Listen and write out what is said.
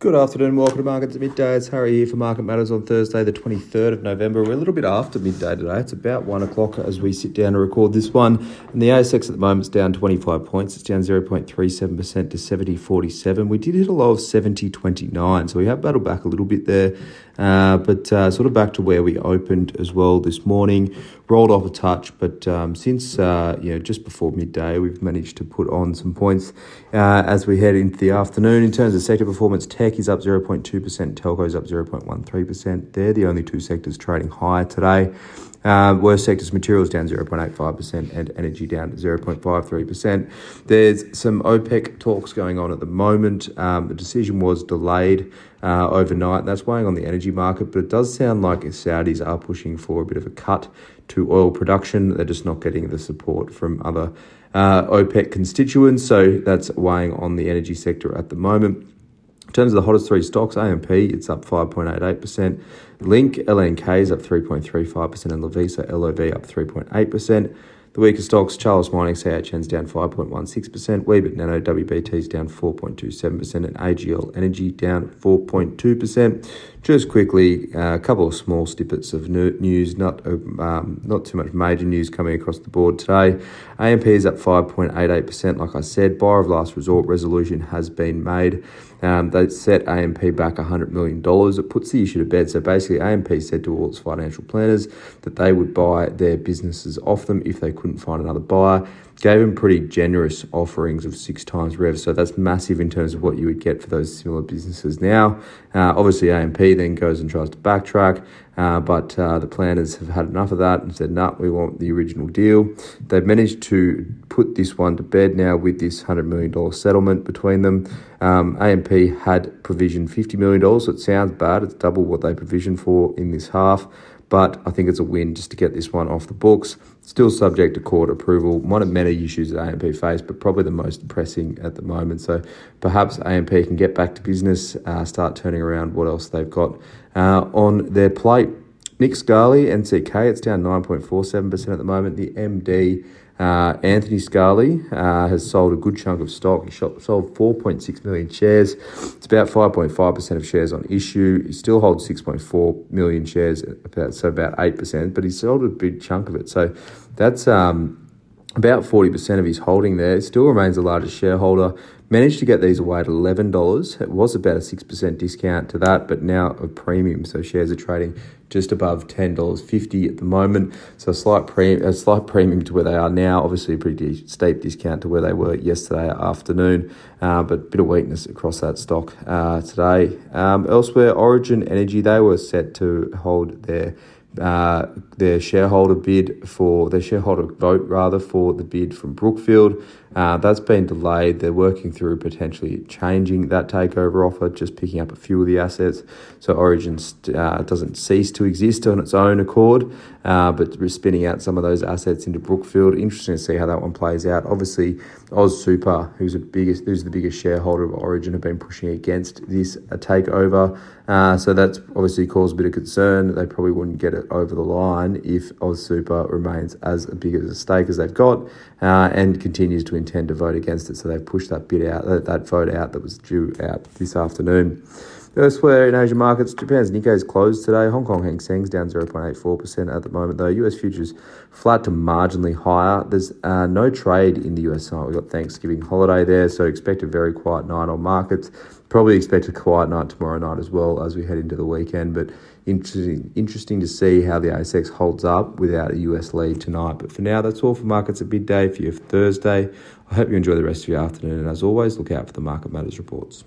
Good afternoon, welcome to Markets at Midday. It's Harry here for Market Matters on Thursday, the 23rd of November. We're a little bit after midday today. It's about 1 o'clock as we sit down to record this one. And the ASX at the moment is down 25 points. It's down 0.37% to 70.47. We did hit a low of 70.29, so we have battled back a little bit there. Uh, but uh, sort of back to where we opened as well this morning. Rolled off a touch, but um, since uh, you know just before midday, we've managed to put on some points uh, as we head into the afternoon. In terms of sector performance, tech is up 0.2%, telco is up 0.13%. They're the only two sectors trading higher today. Uh, worst sectors, materials down 0.85% and energy down 0.53%. There's some OPEC talks going on at the moment. Um, the decision was delayed uh, overnight. That's weighing on the energy market, but it does sound like Saudis are pushing for a bit of a cut to oil production. They're just not getting the support from other uh, OPEC constituents, so that's weighing on the energy sector at the moment. In terms of the hottest three stocks, AMP, it's up 5.88%. Link, LNK is up 3.35%, and Lovisa, LOV, up 3.8%. The weaker stocks, Chalice Mining, CHN's down 5.16%, Weebit Nano, WBT's down 4.27%, and AGL Energy down 4.2%. Just quickly, uh, a couple of small snippets of news, not um, not too much major news coming across the board today. AMP is up 5.88%. Like I said, buyer of last resort resolution has been made. Um, they set AMP back $100 million. It puts the issue to bed. So basically, AMP said to all its financial planners that they would buy their businesses off them if they couldn't find another buyer gave them pretty generous offerings of six times rev. So that's massive in terms of what you would get for those similar businesses now. Uh, obviously, AMP then goes and tries to backtrack, uh, but uh, the planners have had enough of that and said, no, nah, we want the original deal. They've managed to put this one to bed now with this $100 million settlement between them. Um, AMP had provisioned $50 million, so it sounds bad. It's double what they provisioned for in this half but I think it's a win just to get this one off the books. Still subject to court approval. One of many issues that AMP face, but probably the most pressing at the moment. So perhaps AMP can get back to business, uh, start turning around what else they've got uh, on their plate. Nick Scali, NCK, it's down 9.47% at the moment. The MD uh, Anthony Scali uh, has sold a good chunk of stock. He sold 4.6 million shares. It's about 5.5% of shares on issue. He still holds 6.4 million shares, about, so about 8%, but he sold a big chunk of it. So that's um, about 40% of his holding there. It still remains the largest shareholder. Managed to get these away at $11. It was about a 6% discount to that, but now a premium. So shares are trading just above $10.50 at the moment. So a slight, pre- a slight premium to where they are now. Obviously, a pretty steep discount to where they were yesterday afternoon, uh, but a bit of weakness across that stock uh, today. Um, elsewhere, Origin Energy, they were set to hold their uh, their shareholder bid for their shareholder vote rather for the bid from Brookfield. Uh, that's been delayed. They're working through potentially changing that takeover offer, just picking up a few of the assets. So Origin uh, doesn't cease to exist on its own accord, uh, but we're spinning out some of those assets into Brookfield. Interesting to see how that one plays out. Obviously, Oz Super, who's the biggest, who's the biggest shareholder of Origin, have been pushing against this uh, takeover. Uh, so that's obviously caused a bit of concern. They probably wouldn't get it over the line if Oz Super remains as big as a stake as they've got uh, and continues to intend to vote against it. So they've pushed that bid out, that, that vote out that was due out this afternoon. Elsewhere in Asian markets, Japan's Nikkei is closed today. Hong Kong Hang Seng's down 0.84% at the moment, though. US futures flat to marginally higher. There's uh, no trade in the US tonight. We've got Thanksgiving holiday there, so expect a very quiet night on markets. Probably expect a quiet night tomorrow night as well as we head into the weekend. But interesting, interesting to see how the ASX holds up without a US lead tonight. But for now, that's all for markets at midday for you Thursday. I hope you enjoy the rest of your afternoon. And as always, look out for the Market Matters reports.